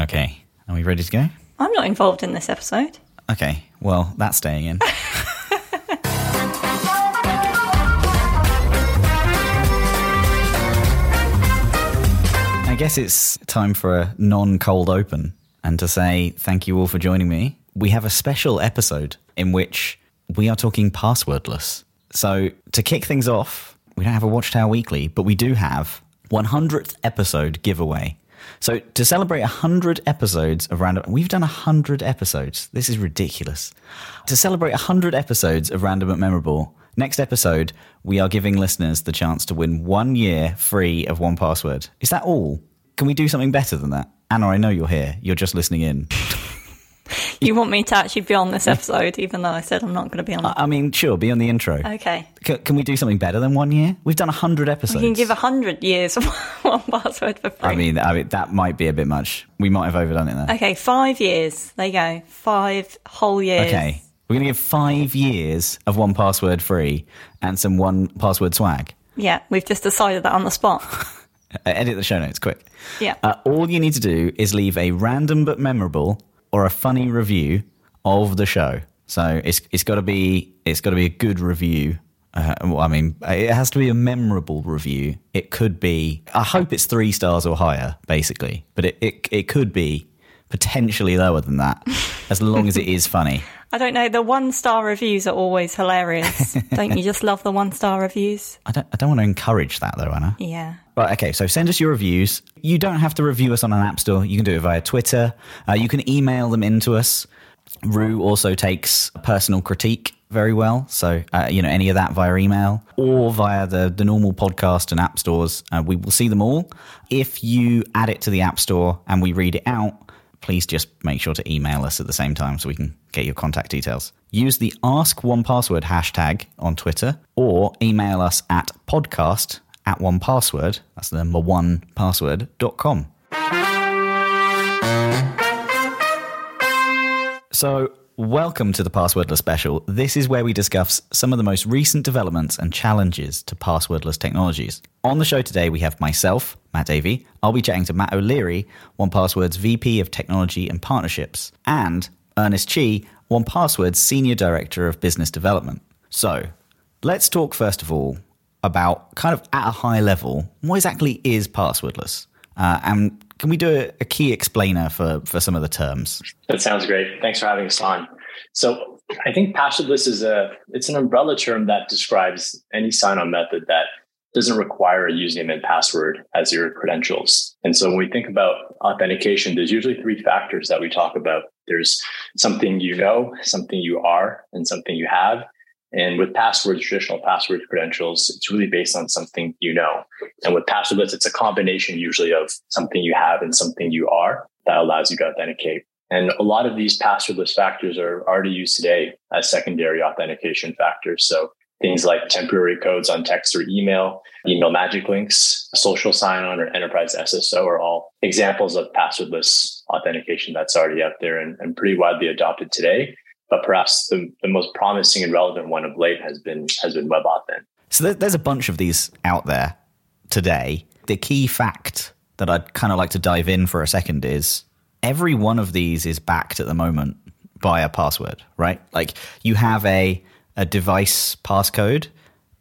Okay. Are we ready to go? I'm not involved in this episode. Okay. Well, that's staying in. I guess it's time for a non cold open and to say thank you all for joining me. We have a special episode in which we are talking passwordless. So, to kick things off, we don't have a Watchtower Weekly, but we do have 100th episode giveaway. So, to celebrate 100 episodes of Random, we've done 100 episodes. This is ridiculous. To celebrate 100 episodes of Random but Memorable, next episode, we are giving listeners the chance to win one year free of one password. Is that all? Can we do something better than that? Anna, I know you're here. You're just listening in. You want me to actually be on this episode, even though I said I'm not going to be on it. I mean, sure, be on the intro. Okay. C- can we do something better than one year? We've done 100 episodes. You can give a hundred years of one password for free. I mean, I mean, that might be a bit much. We might have overdone it there. okay, five years. There you go. Five whole years. Okay. We're going to give five years of one password free and some one password swag. Yeah, we've just decided that on the spot. Edit the show notes quick. Yeah. Uh, all you need to do is leave a random but memorable or a funny review of the show. So it's it's got to be it's got to be a good review. Uh, well, I mean, it has to be a memorable review. It could be. I hope it's three stars or higher, basically. But it it, it could be potentially lower than that, as long as it is funny. I don't know. The one star reviews are always hilarious. don't you just love the one star reviews? I don't I don't want to encourage that though, Anna. Yeah. Right, okay, so send us your reviews. You don't have to review us on an app store. You can do it via Twitter. Uh, you can email them into us. Roo also takes personal critique very well. So, uh, you know, any of that via email or via the, the normal podcast and app stores. Uh, we will see them all. If you add it to the app store and we read it out, please just make sure to email us at the same time so we can get your contact details. Use the Ask One Password hashtag on Twitter or email us at podcast at one password. That's the number one password.com. So, welcome to the Passwordless Special. This is where we discuss some of the most recent developments and challenges to passwordless technologies. On the show today, we have myself, Matt Davey. I'll be chatting to Matt O'Leary, OnePassword's VP of Technology and Partnerships, and Anna Chiang, OnePassword's Senior Director of Business Development. So, let's talk first of all about kind of at a high level what exactly is passwordless, uh, and can we do a, a key explainer for for some of the terms? That sounds great. Thanks for having us on. So I think passwordless is a it's an umbrella term that describes any sign-on method that doesn't require a username and password as your credentials. And so when we think about authentication, there's usually three factors that we talk about. There's something you know, something you are, and something you have. And with passwords, traditional password credentials, it's really based on something you know. And with passwordless, it's a combination usually of something you have and something you are that allows you to authenticate. And a lot of these passwordless factors are already used today as secondary authentication factors. So things like temporary codes on text or email, email magic links, social sign-on or enterprise SSO are all examples of passwordless authentication that's already out there and, and pretty widely adopted today but perhaps the, the most promising and relevant one of late has been has been WebAuthn. So there, there's a bunch of these out there today. The key fact that I'd kind of like to dive in for a second is every one of these is backed at the moment by a password, right? Like you have a a device passcode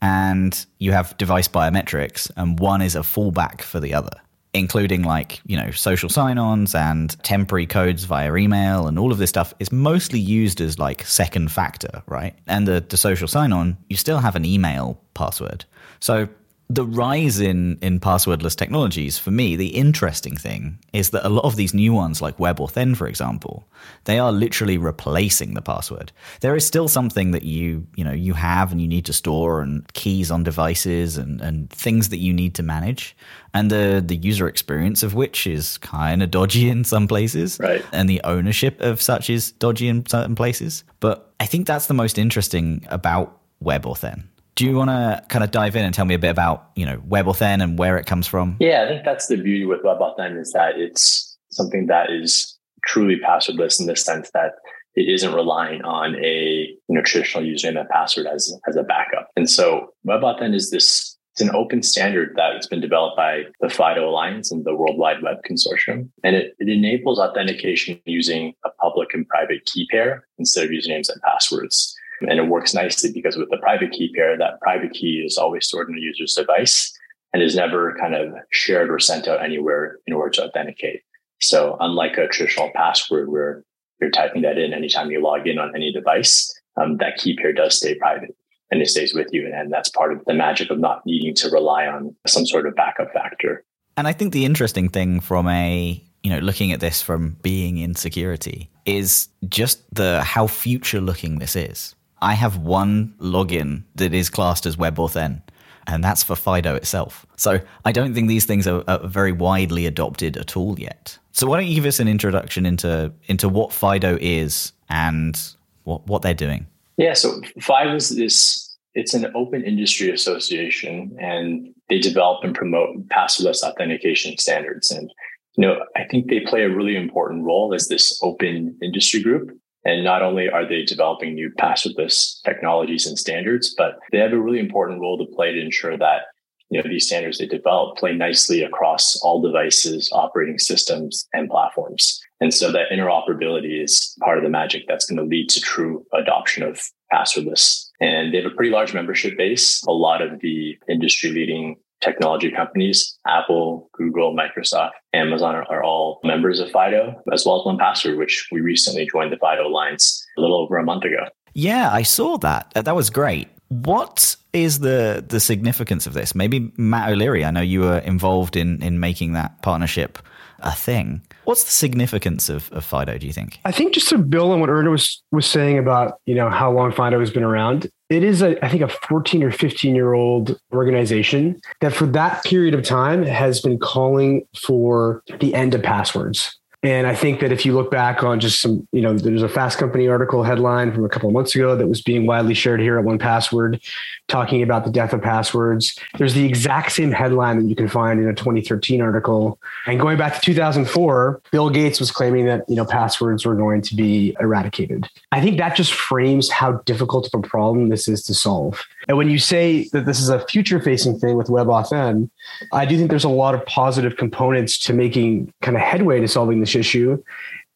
and you have device biometrics, and one is a fallback for the other including like you know social sign-ons and temporary codes via email and all of this stuff is mostly used as like second factor right? And the, the social sign-on you still have an email password. So the rise in in passwordless technologies for me the interesting thing is that a lot of these new ones like WebAuthn for example they are literally replacing the password. There is still something that you you know you have and you need to store and keys on devices and and things that you need to manage. And the the user experience of which is kind of dodgy in some places. Right. And the ownership of such is dodgy in certain places. But i think that's the most interesting about WebAuthn do you want to kind of dive in and tell me a bit about you know WebAuthn and where it comes from? Yeah, I think that's the beauty with WebAuthn is that it's something that is truly passwordless in the sense that it isn't relying on a you know traditional username and password as as a backup. And so WebAuthn is this It's an open standard that has been developed by the FIDO Alliance and the World Wide Web Consortium. And it, it enables authentication using a public and private key pair instead of usernames and passwords. And it works nicely because with the private key pair, that private key is always stored in a user's device and is never kind of shared or sent out anywhere in order to authenticate. So unlike a traditional password where you're typing that in anytime you log in on any device, um, that key pair does stay private and it stays with you. And that's part of the magic of not needing to rely on some sort of backup factor. And I think the interesting thing from a you know looking at this from being in security is just the how future looking this is. I have one login that is classed as WebAuthn, and that's for Fido itself. So I don't think these things are, are, very widely adopted at all yet. So why don't you give us an introduction into into what Fido is and what what they're doing? Yeah, so Fido is this, it's an open industry association and they develop and promote passwordless authentication standards. And, you know, I think they play a really important role as this open industry group. And not only are they developing new passwordless technologies and standards, but they have a really important role to play to ensure that you know these standards they develop play nicely across all devices operating systems and platforms. And so that interoperability is part of the magic that's going to lead to true adoption of passwordless. And they have a pretty large membership base. A lot of the industry leading technology companies apple google microsoft amazon are, are all members of fido as well as 1Password which we recently joined the fido alliance a little over a month ago yeah, I saw that. Uh, that was great. What is the the significance of this? Maybe Matt O'Leary. I know you were involved in in making that partnership a thing. What's the significance of, of Fido? Do you think? I think just to build on what Anna was was saying about you know how long Fido has been around. It is a I think a 14 or 15 year old organization that for that period of time has been calling for the end of passwords. And I think that if you look back on just some, you know, there's a Fast Company article headline from a couple of months ago that was being widely shared here at 1Password talking about the death of passwords. There's the exact same headline that you can find in a 2013 article. And going back to 2004, Bill Gates was claiming that, you know, passwords were going to be eradicated. I think that just frames how difficult of a problem this is to solve. And when you say that this is a future facing thing with WebAuthn, I do think there's a lot of positive components to making kind of headway to solving this issue.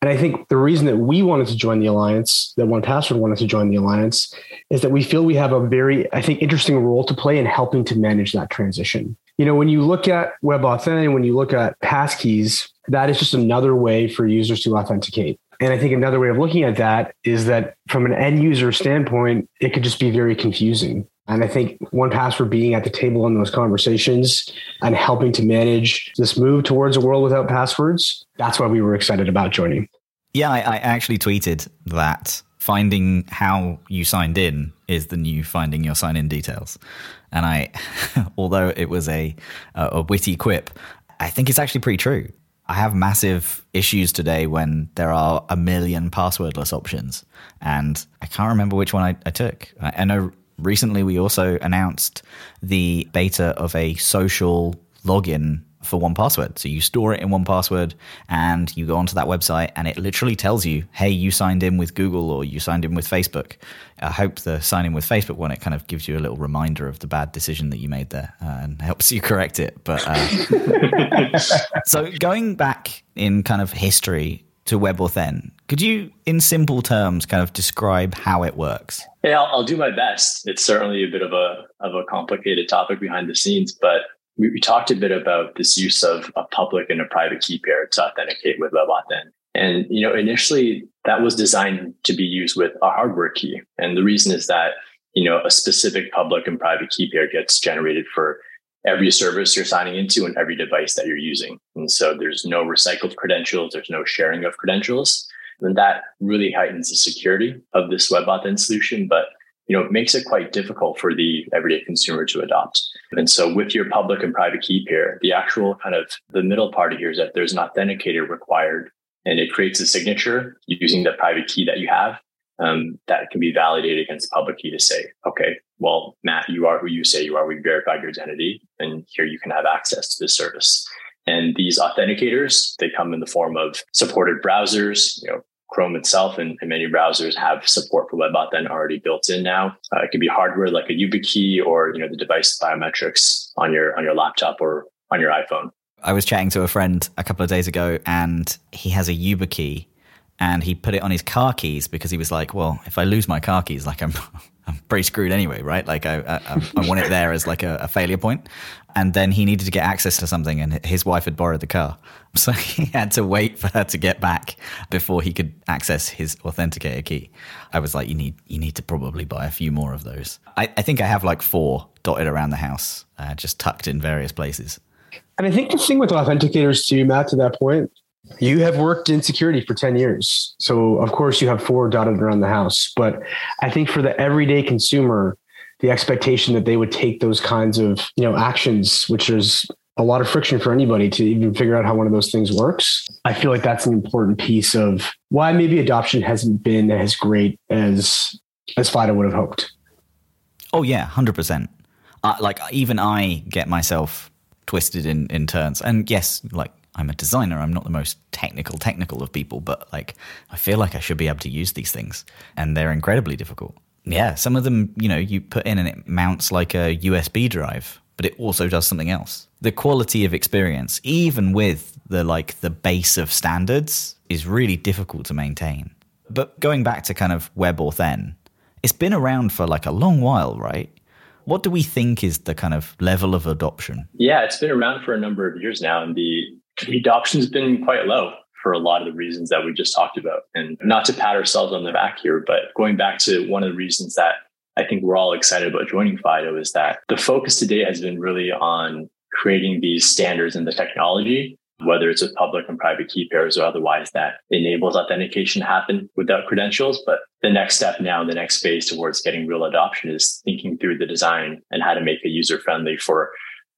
And I think the reason that we wanted to join the alliance, that 1Password wanted to join the alliance, is that we feel we have a very, I think, interesting role to play in helping to manage that transition. You know, when you look at WebAuthn, and when you look at passkeys, that is just another way for users to authenticate. And I think another way of looking at that is that from an end user standpoint, it could just be very confusing. And I think one pass for being at the table in those conversations and helping to manage this move towards a world without passwords, that's why we were excited about joining. Yeah, I, I actually tweeted that finding how you signed in is the new finding your sign in details. And I, although it was a, a witty quip, I think it's actually pretty true. I have massive issues today when there are a million passwordless options, and I can't remember which one I, I took. I, I know recently we also announced the beta of a social login for 1Password. So you store it in 1Password and you go onto that website and it literally tells you, hey, you signed in with Google or you signed in with Facebook. I hope the sign in with Facebook one, it kind of gives you a little reminder of the bad decision that you made there uh, and helps you correct it. But uh, so going back in kind of history, to WebAuthn. Could you, in simple terms, kind of describe how it works? Yeah, I'll, I'll, do my best. It's certainly a bit of a of a complicated topic behind the scenes, but we, we talked a bit about this use of a public and a private key pair to authenticate with WebAuthn. And you know, initially that was designed to be used with a hardware key, and the reason is that you know a specific public and private key pair gets generated for every service you're signing into and every device that you're using. And so there's no recycled credentials, there's no sharing of credentials. And that really heightens the security of this WebAuthn solution, but you know, it makes it quite difficult for the everyday consumer to adopt. And so with your public and private key pair, the actual kind of the middle part here is that there's an authenticator required and it creates a signature using the private key that you have um, that can be validated against public key to say, okay, well, Matt, you are who you say you are. We verified your identity, and here you can have access to this service. And these authenticators, they come in the form of supported browsers, you know, Chrome itself and, and, many browsers have support for WebAuthn already built in now. Uh, it can be hardware like a YubiKey or you know the device biometrics on your on your laptop or on your iPhone. I was chatting to a friend a couple of days ago, and he has a YubiKey, and he put it on his car keys because he was like, "Well, if I lose my car keys, like I'm I'm pretty screwed anyway, right? Like I, I, I want it there as like a, a, failure point. And then he needed to get access to something, and his wife had borrowed the car, so he had to wait for her to get back before he could access his authenticator key. I was like, you need you need to probably buy a few more of those. I, I think I have like four dotted around the house, uh, just tucked in various places. And I think the thing with authenticators too, Matt, to that point, you have worked in security for 10 years. So, of course, you have four dotted around the house. But I think for the everyday consumer, the expectation that they would take those kinds of you know actions, which is a lot of friction for anybody to even figure out how one of those things works. I feel like that's an important piece of why maybe adoption hasn't been as great as as FIDO would have hoped. Oh yeah, hundred uh, percent. Like even I get myself twisted in in turns, and yes, like I'm a designer. I'm not the most technical, technical of people, but like I feel like I should be able to use these things, and they're incredibly difficult. Yeah, some of them, you know, you put in and it mounts like a USB drive, but it also does something else. The quality of experience, even with the like the base of standards, is really difficult to maintain. But going back to kind of WebAuthn, it's been around for like a long while, right? What do we think is the kind of level of adoption? Yeah, it's been around for a number of years now, and the the adoption has been quite low for a lot of the reasons that we just talked about. And not to pat ourselves on the back here, but going back to one of the reasons that I think we're all excited about joining FIDO is that the focus today has been really on creating these standards in the technology, whether it's with public and private key pairs or otherwise, that enables authentication to happen without credentials. But the next step now, the next phase towards getting real adoption is thinking through the design and how to make it user friendly for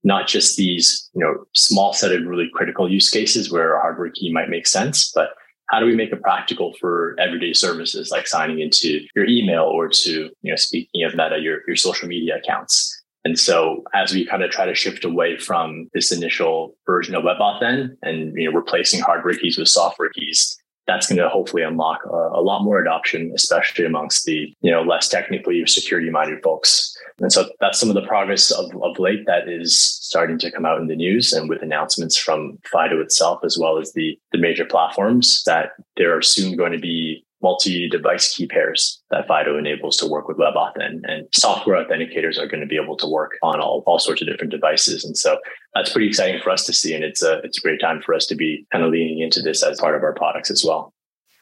not just these, you know, small set of really critical use cases where a hardware key might make sense, but how do we make it practical for everyday services like signing into your email or to, you know, speaking of meta, your, your social media accounts? And so as we kind of try to shift away from this initial version of WebAuthn and, you know, replacing hardware keys with software keys, that's going to hopefully unlock a, a, lot more adoption, especially amongst the you know less technically or security minded folks. And so that's some of the progress of, of late that is starting to come out in the news and with announcements from FIDO itself, as well as the, the major platforms that there are soon going to be multi-device key pairs that FIDO enables to work with WebAuthn and software authenticators are going to be able to work on all, all sorts of different devices. And so that's pretty exciting for us to see. And it's a, it's a great time for us to be kind of leaning into this as part of our products as well.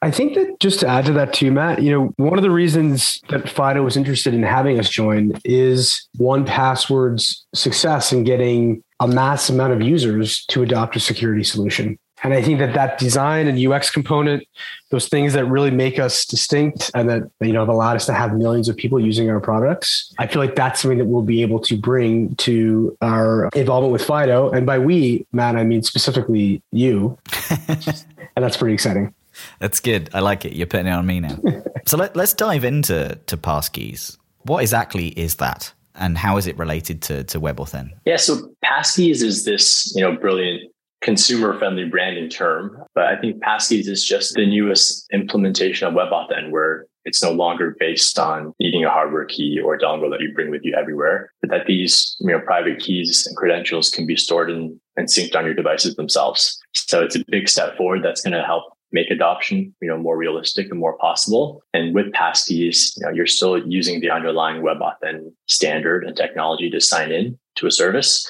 I think that just to add to that too, Matt, you know, one of the reasons that FIDO was interested in having us join is 1Password's success in getting a mass amount of users to adopt a security solution. And I think that that design and UX component, those things that really make us distinct and that you know have allowed us to have millions of people using our products, I feel like that's something that we'll be able to bring to our involvement with Fido. And by we, Matt, I mean specifically you. and that's pretty exciting. That's good. I like it. You're putting it on me now. so let, us dive into to passkeys. What exactly is that? And how is it related to, to WebAuthn? Yeah, so passkeys is this, you know, brilliant consumer friendly branding term, but I think passkeys is just the newest implementation of WebAuthn where it's no longer based on needing a hardware key or dongle that you bring with you everywhere, but that these you know private keys and credentials can be stored in, and synced on your devices themselves. So it's a big step forward that's going to help make adoption you know more realistic and more possible. And with passkeys, you know, you're still using the underlying WebAuthn standard and technology to sign in to a service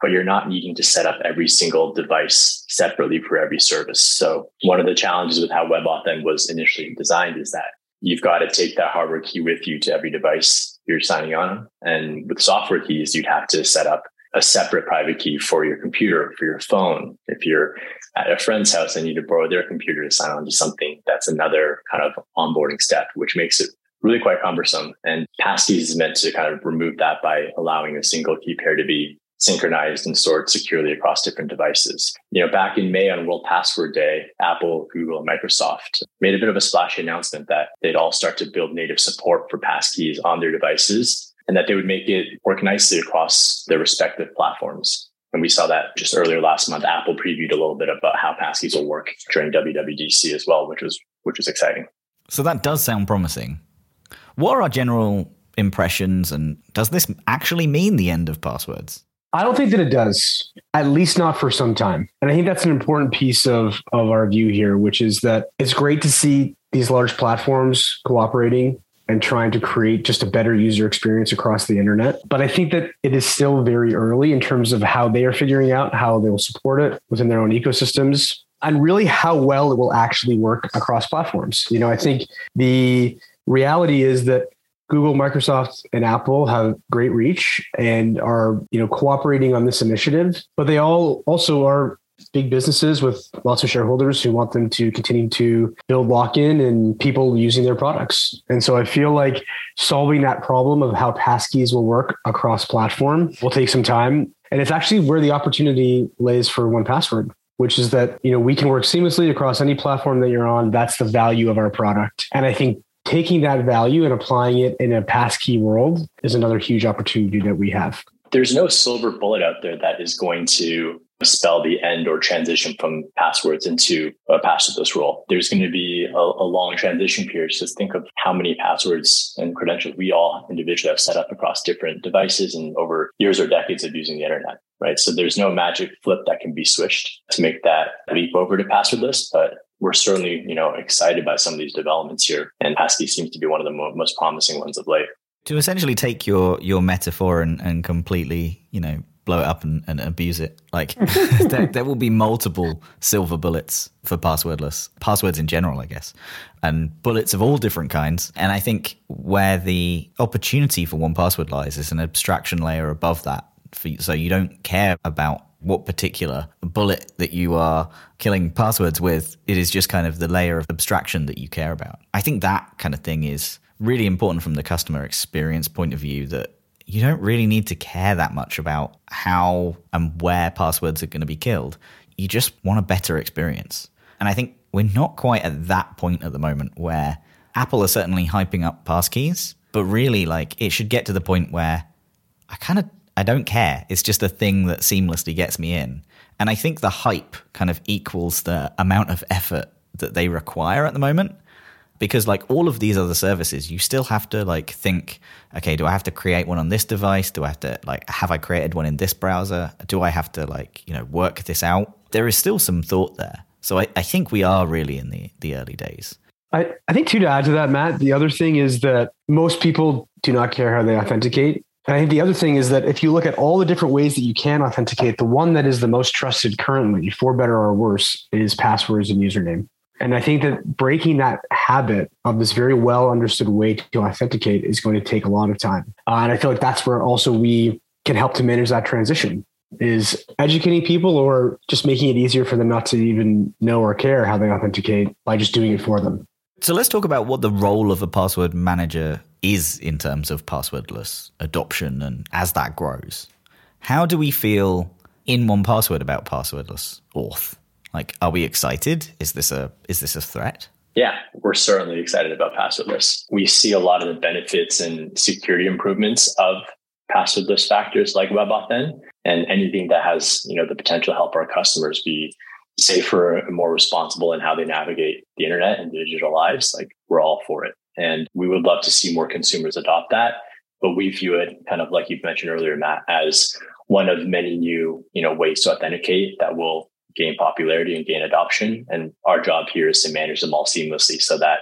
but you're not needing to set up every single device separately for every service. So one of the challenges with how WebAuthn was initially designed is that you've got to take that hardware key with you to every device you're signing on. And with software keys, you'd have to set up a separate private key for your computer, for your phone. If you're at a friend's house and you need to borrow their computer to sign on to something, that's another kind of onboarding step, which makes it really quite cumbersome. And Passkeys is meant to kind of remove that by allowing a single key pair to be synchronized and stored securely across different devices. You know, back in May on World Password Day, Apple, Google, and Microsoft made a bit of a splashy announcement that they'd all start to build native support for passkeys on their devices and that they would make it work nicely across their respective platforms. And we saw that just earlier last month. Apple previewed a little bit about how passkeys will work during WWDC as well, which was which is exciting. So that does sound promising. What are our general impressions, and does this actually mean the end of passwords? I don't think that it does, at least not for some time. And I think that's an important piece of, of our view here, which is that it's great to see these large platforms cooperating and trying to create just a better user experience across the internet. But I think that it is still very early in terms of how they are figuring out how they will support it within their own ecosystems and really how well it will actually work across platforms. You know, I think the reality is that Google, Microsoft, and Apple have great reach and are, you know, cooperating on this initiative, but they all also are big businesses with lots of shareholders who want them to continue to build lock-in and people using their products. And so I feel like solving that problem of how passkeys will work across platform will take some time. And it's actually where the opportunity lays for 1Password which is that you know we can work seamlessly across any platform that you're on that's the value of our product and i think taking that value and applying it in a passkey world is another huge opportunity that we have. There's no silver bullet out there that is going to spell the end or transition from passwords into a passwordless role. There's going to be a, a, long transition period. Just think of how many passwords and credentials we all individually have set up across different devices and over years or decades of using the internet, right? So there's no magic flip that can be switched to make that leap over to passwordless, but we're certainly, you know, excited by some of these developments here. And Passkey seems to be one of the mo- most promising ones of late. To essentially take your your metaphor and, and completely, you know, blow it up and, and abuse it. Like there, there, will be multiple silver bullets for passwordless passwords in general, I guess, and bullets of all different kinds. And I think where the opportunity for 1Password lies is an abstraction layer above that. For, so you don't care about what particular bullet that you are killing passwords with. It is just kind of the layer of abstraction that you care about. I think that kind of thing is really important from the customer experience point of view that you don't really need to care that much about how and where passwords are going to be killed. You just want a better experience. And I think we're not quite at that point at the moment where Apple are certainly hyping up passkeys, but really like it should get to the point where I kind of I don't care. It's just a thing that seamlessly gets me in. And I think the hype kind of equals the amount of effort that they require at the moment. Because like all of these other services, you still have to like think, okay, do I have to create one on this device? Do I have to like have I created one in this browser? Do I have to like, you know, work this out? There is still some thought there. So I, I think we are really in the the early days. I, I think too to add to that, Matt, the other thing is that most people do not care how they authenticate. And I think the other thing is that if you look at all the different ways that you can authenticate, the one that is the most trusted currently, for better or worse, is passwords and username. And I think that breaking that habit of this very well understood way to authenticate is going to take a lot of time. Uh, and I feel like that's where also we can help to manage that transition is educating people or just making it easier for them not to even know or care how they authenticate by just doing it for them. So let's talk about what the role of a password manager is in terms of passwordless adoption and as that grows. How do we feel in 1Password about passwordless auth? Like, are we excited? Is this a is this a threat? Yeah, we're certainly excited about passwordless. We see a lot of the benefits and security improvements of passwordless factors like WebAuthn and anything that has, you know, the potential to help our customers be safer and more responsible in how they navigate the internet and digital lives. Like we're all for it. And we would love to see more consumers adopt that. But we view it kind of like you've mentioned earlier, Matt, as one of many new, you know, ways to authenticate that will gain popularity and gain adoption. And our job here is to manage them all seamlessly so that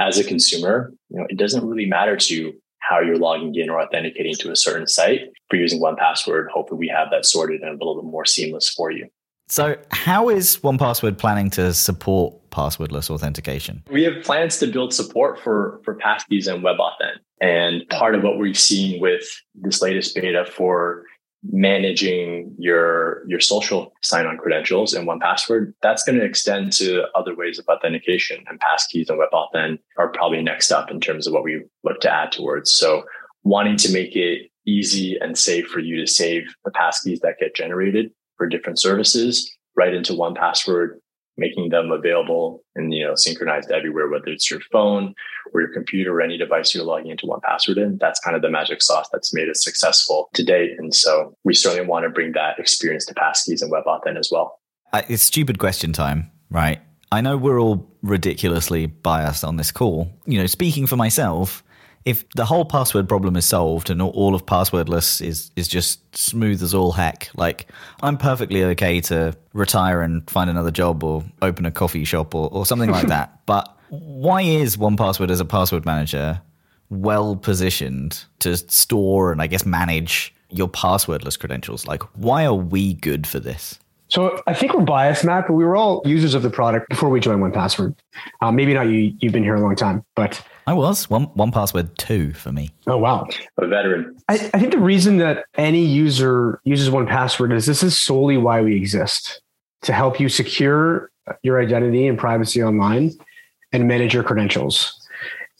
as a consumer, you know, it doesn't really matter to how you're logging in or authenticating to a certain site. For using 1Password, hopefully we have that sorted and a little bit more seamless for you. So, how is 1Password planning to support passwordless authentication? We have plans to build support for for passkeys and WebAuthn. And part of what we've seen with this latest beta for managing your your social sign-on credentials in 1Password, that's going to extend to other ways of authentication. And passkeys and WebAuthn are probably next up in terms of what we look to add towards. So, wanting to make it easy and safe for you to save the passkeys that get generated for different services right into 1Password, making them available and you know synchronized everywhere, whether it's your phone or your computer or any device you're logging into 1Password in. That's kind of the magic sauce that's made it successful to date. And so we certainly want to bring that experience to passkeys and WebAuthn as well. Uh, it's stupid question time, right? I know we're all ridiculously biased on this call. You know, speaking for myself, if the whole password problem is solved and all of passwordless is is just smooth as all heck, like I'm perfectly okay to retire and find another job or open a coffee shop or, or something like that. But why is one password as a password manager well positioned to store and I guess manage your passwordless credentials? Like, why are we good for this? So I think we're biased, Matt, but we were all users of the product before we joined One Password. Uh, maybe not you. You've been here a long time, but I was one one password two for me. Oh wow, a veteran. I, I think the reason that any user uses One Password is this is solely why we exist to help you secure your identity and privacy online and manage your credentials.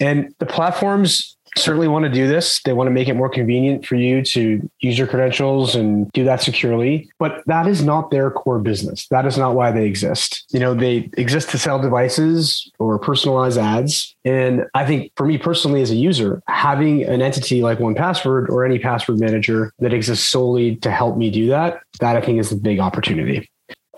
And the platforms certainly want to do this. They want to make it more convenient for you to use your credentials and do that securely. But that is not their core business. That is not why they exist. You know, they exist to sell devices or personalize ads. And I think for me personally as a user, having an entity like one password or any password manager that exists solely to help me do that, that I think is the big opportunity.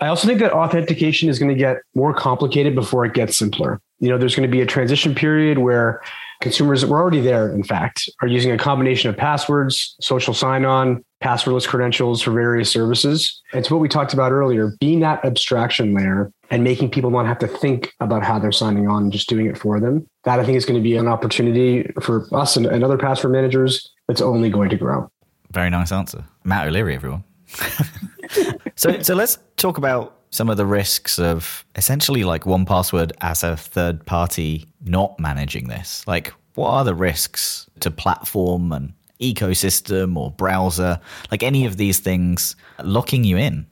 I also think that authentication is going to get more complicated before it gets simpler. You know, there's going to be a transition period where consumers that were already there, in fact, are using a combination of passwords, social sign on, passwordless credentials for various services. It's what we talked about earlier, being that abstraction layer and making people not have to think about how they're signing on and just doing it for them. That I think is going to be an opportunity for us and, and other password managers that's only going to grow. Very nice answer. Matt O'Leary, everyone. so, so let's talk about some of the risks of essentially like one password as a third party not managing this. Like, what are the risks to platform and ecosystem or browser? Like any of these things locking you in?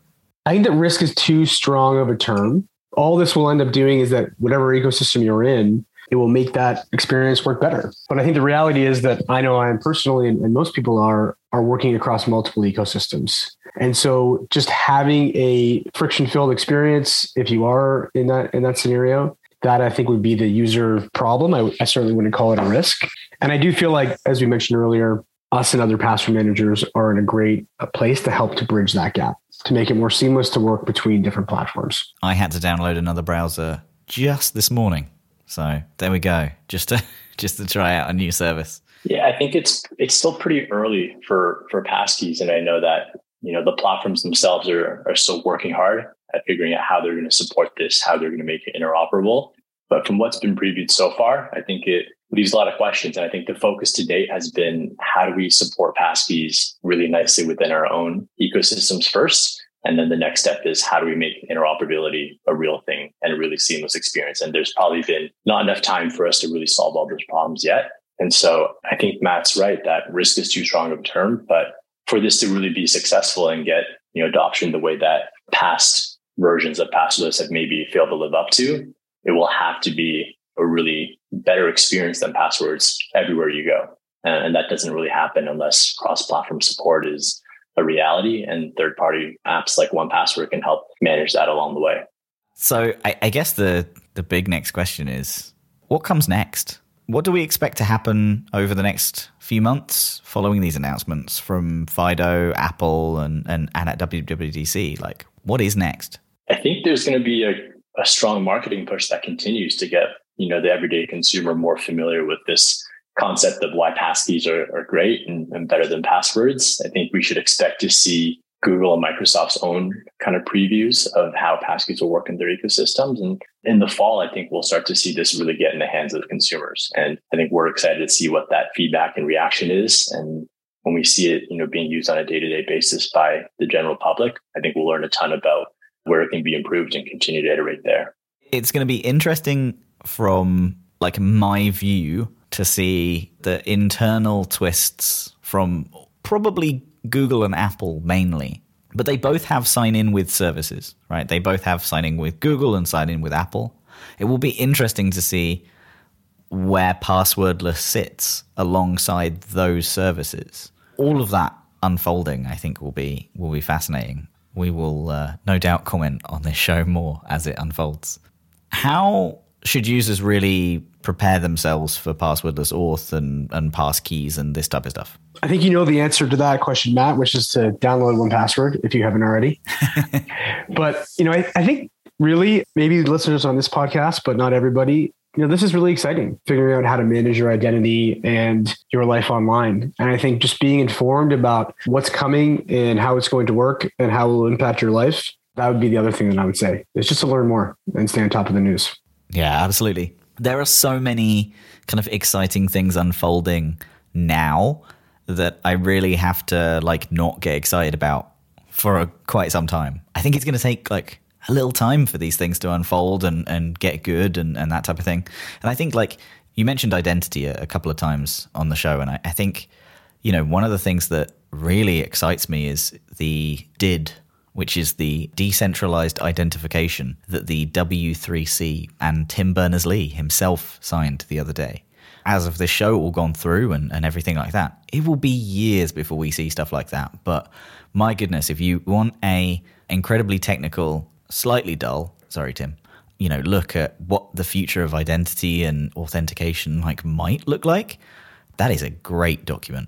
I think that risk is too strong of a term. All this will end up doing is that whatever ecosystem you're in, it will make that experience work better. But I think the reality is that I know I am personally, and, and most people are, are working across multiple ecosystems. And so just having a friction filled experience, if you are in that, in that scenario, that I think would be the user problem. I, I certainly wouldn't call it a risk. And I do feel like, as we mentioned earlier, us and other password managers are in a great place to help to bridge that gap, to make it more seamless to work between different platforms. I had to download another browser just this morning so there we go, just to just to try out a new service. Yeah, I think it's it's still pretty early for for passkeys, and I know that you know the platforms themselves are are still working hard at figuring out how they're going to support this, how they're going to make it interoperable. But from what's been previewed so far, I think it leaves a lot of questions. And I think the focus to date has been how do we support passkeys really nicely within our own ecosystems first, and then the next step is how do we make interoperability a real thing and a really seamless experience? And there's probably been not enough time for us to really solve all those problems yet. And so I think Matt's right that risk is too strong of a term, but for this to really be successful and get you know adoption the way that past versions of passwords have maybe failed to live up to, it will have to be a really better experience than passwords everywhere you go. And that doesn't really happen unless cross-platform support is a reality and third party apps like one password can help manage that along the way. So I, I, guess the the big next question is what comes next? What do we expect to happen over the next few months following these announcements from fido apple and and, and at wwdc like what is next? I think there's going to be a, a strong marketing push that continues to get you know the everyday consumer more familiar with this concept of why passkeys are, are great and, and better than passwords. I think we should expect to see Google and Microsoft's own kind of previews of how passkeys will work in their ecosystems. And in the fall, I think we'll start to see this really get in the hands of consumers. And I think we're excited to see what that feedback and reaction is. And when we see it, you know, being used on a day-to-day basis by the general public, I think we'll learn a ton about where it can be improved and continue to iterate there. It's going to be interesting from like my view to see the internal twists from probably Google and Apple mainly. But they both have sign in with services, right? They both have sign in with Google and sign in with Apple. It will be interesting to see where passwordless sits alongside those services. All of that unfolding, I think, will be will be fascinating. We will uh, no doubt comment on this show more as it unfolds. How should users really prepare themselves for passwordless auth and, and pass keys and this type of stuff? I think you know the answer to that question, Matt, which is to download one password if you haven't already. but you know, I, I think really, maybe listeners on this podcast, but not everybody, you know, this is really exciting, figuring out how to manage your identity and your life online. And I think just being informed about what's coming and how it's going to work and how it will impact your life, that would be the other thing that I would say. It's just to learn more and stay on top of the news. Yeah, absolutely. There are so many kind of exciting things unfolding now that I really have to like not get excited about for a, quite some time. I think it's going to take like a little time for these things to unfold and, and get good and, and that type of thing. And I think like you mentioned identity a, a couple of times on the show, and I, I think you know one of the things that really excites me is the DID which is the decentralized identification that the W3C and Tim Berners Lee himself signed the other day. As of this show all gone through and, and everything like that, it will be years before we see stuff like that. But my goodness, if you want a incredibly technical, slightly dull, sorry, Tim, you know, look at what the future of identity and authentication like might look like, that is a great document.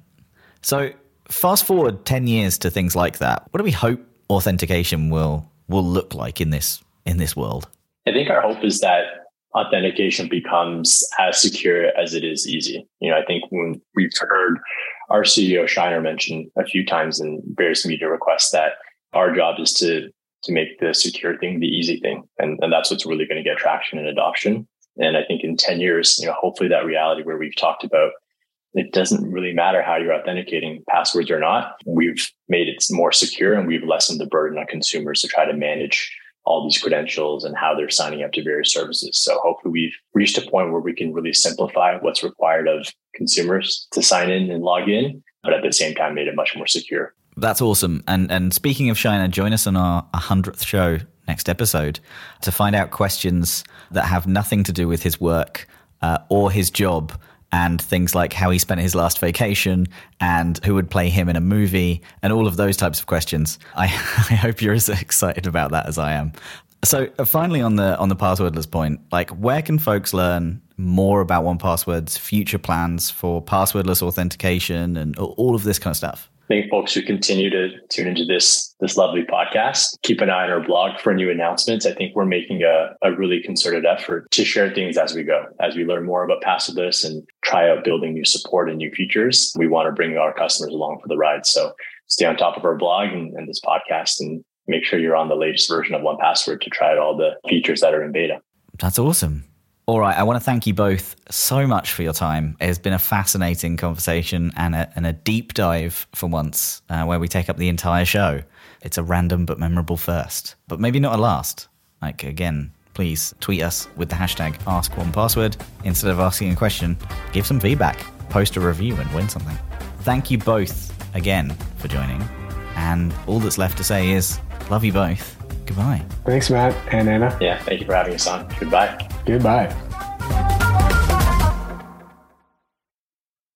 So fast forward 10 years to things like that. What do we hope authentication will will look like in this in this world? I think our hope is that authentication becomes as secure as it is easy. You know, I think when we've heard our CEO Shiner mention a few times in various media requests that our job is to to make the secure thing the easy thing. And, and that's what's really going to get traction and adoption. And I think in 10 years, you know, hopefully that reality where we've talked about it doesn't really matter how you're authenticating passwords or not. We've made it more secure and we've lessened the burden on consumers to try to manage all these credentials and how they're signing up to various services. So hopefully we've reached a point where we can really simplify what's required of consumers to sign in and log in, but at the same time made it much more secure. That's awesome. And and speaking of Shiner, join us on our 100th show next episode to find out questions that have nothing to do with his work uh, or his job and things like how he spent his last vacation and who would play him in a movie and all of those types of questions. I, I hope you're as excited about that as I am. So uh, finally on the on the passwordless point, like where can folks learn more about 1Password's future plans for passwordless authentication and all of this kind of stuff? Think folks should continue to tune into this this lovely podcast. Keep an eye on our blog for new announcements. I think we're making a, a really concerted effort to share things as we go, as we learn more about Passwordless and try out building new support and new features. We want to bring our customers along for the ride. So stay on top of our blog and, and this podcast and make sure you're on the latest version of 1Password to try out all the features that are in beta. That's awesome. All right, I want to thank you both so much for your time. It has been a fascinating conversation and a, and a deep dive for once, uh, where we take up the entire show. It's a random but memorable first, but maybe not a last. Like, again, please tweet us with the hashtag AskOnePassword. Instead of asking a question, give some feedback, post a review, and win something. Thank you both again for joining. And all that's left to say is love you both. Goodbye. Thanks, Matt and Anna. Yeah, thank you for having us on. Goodbye. Goodbye.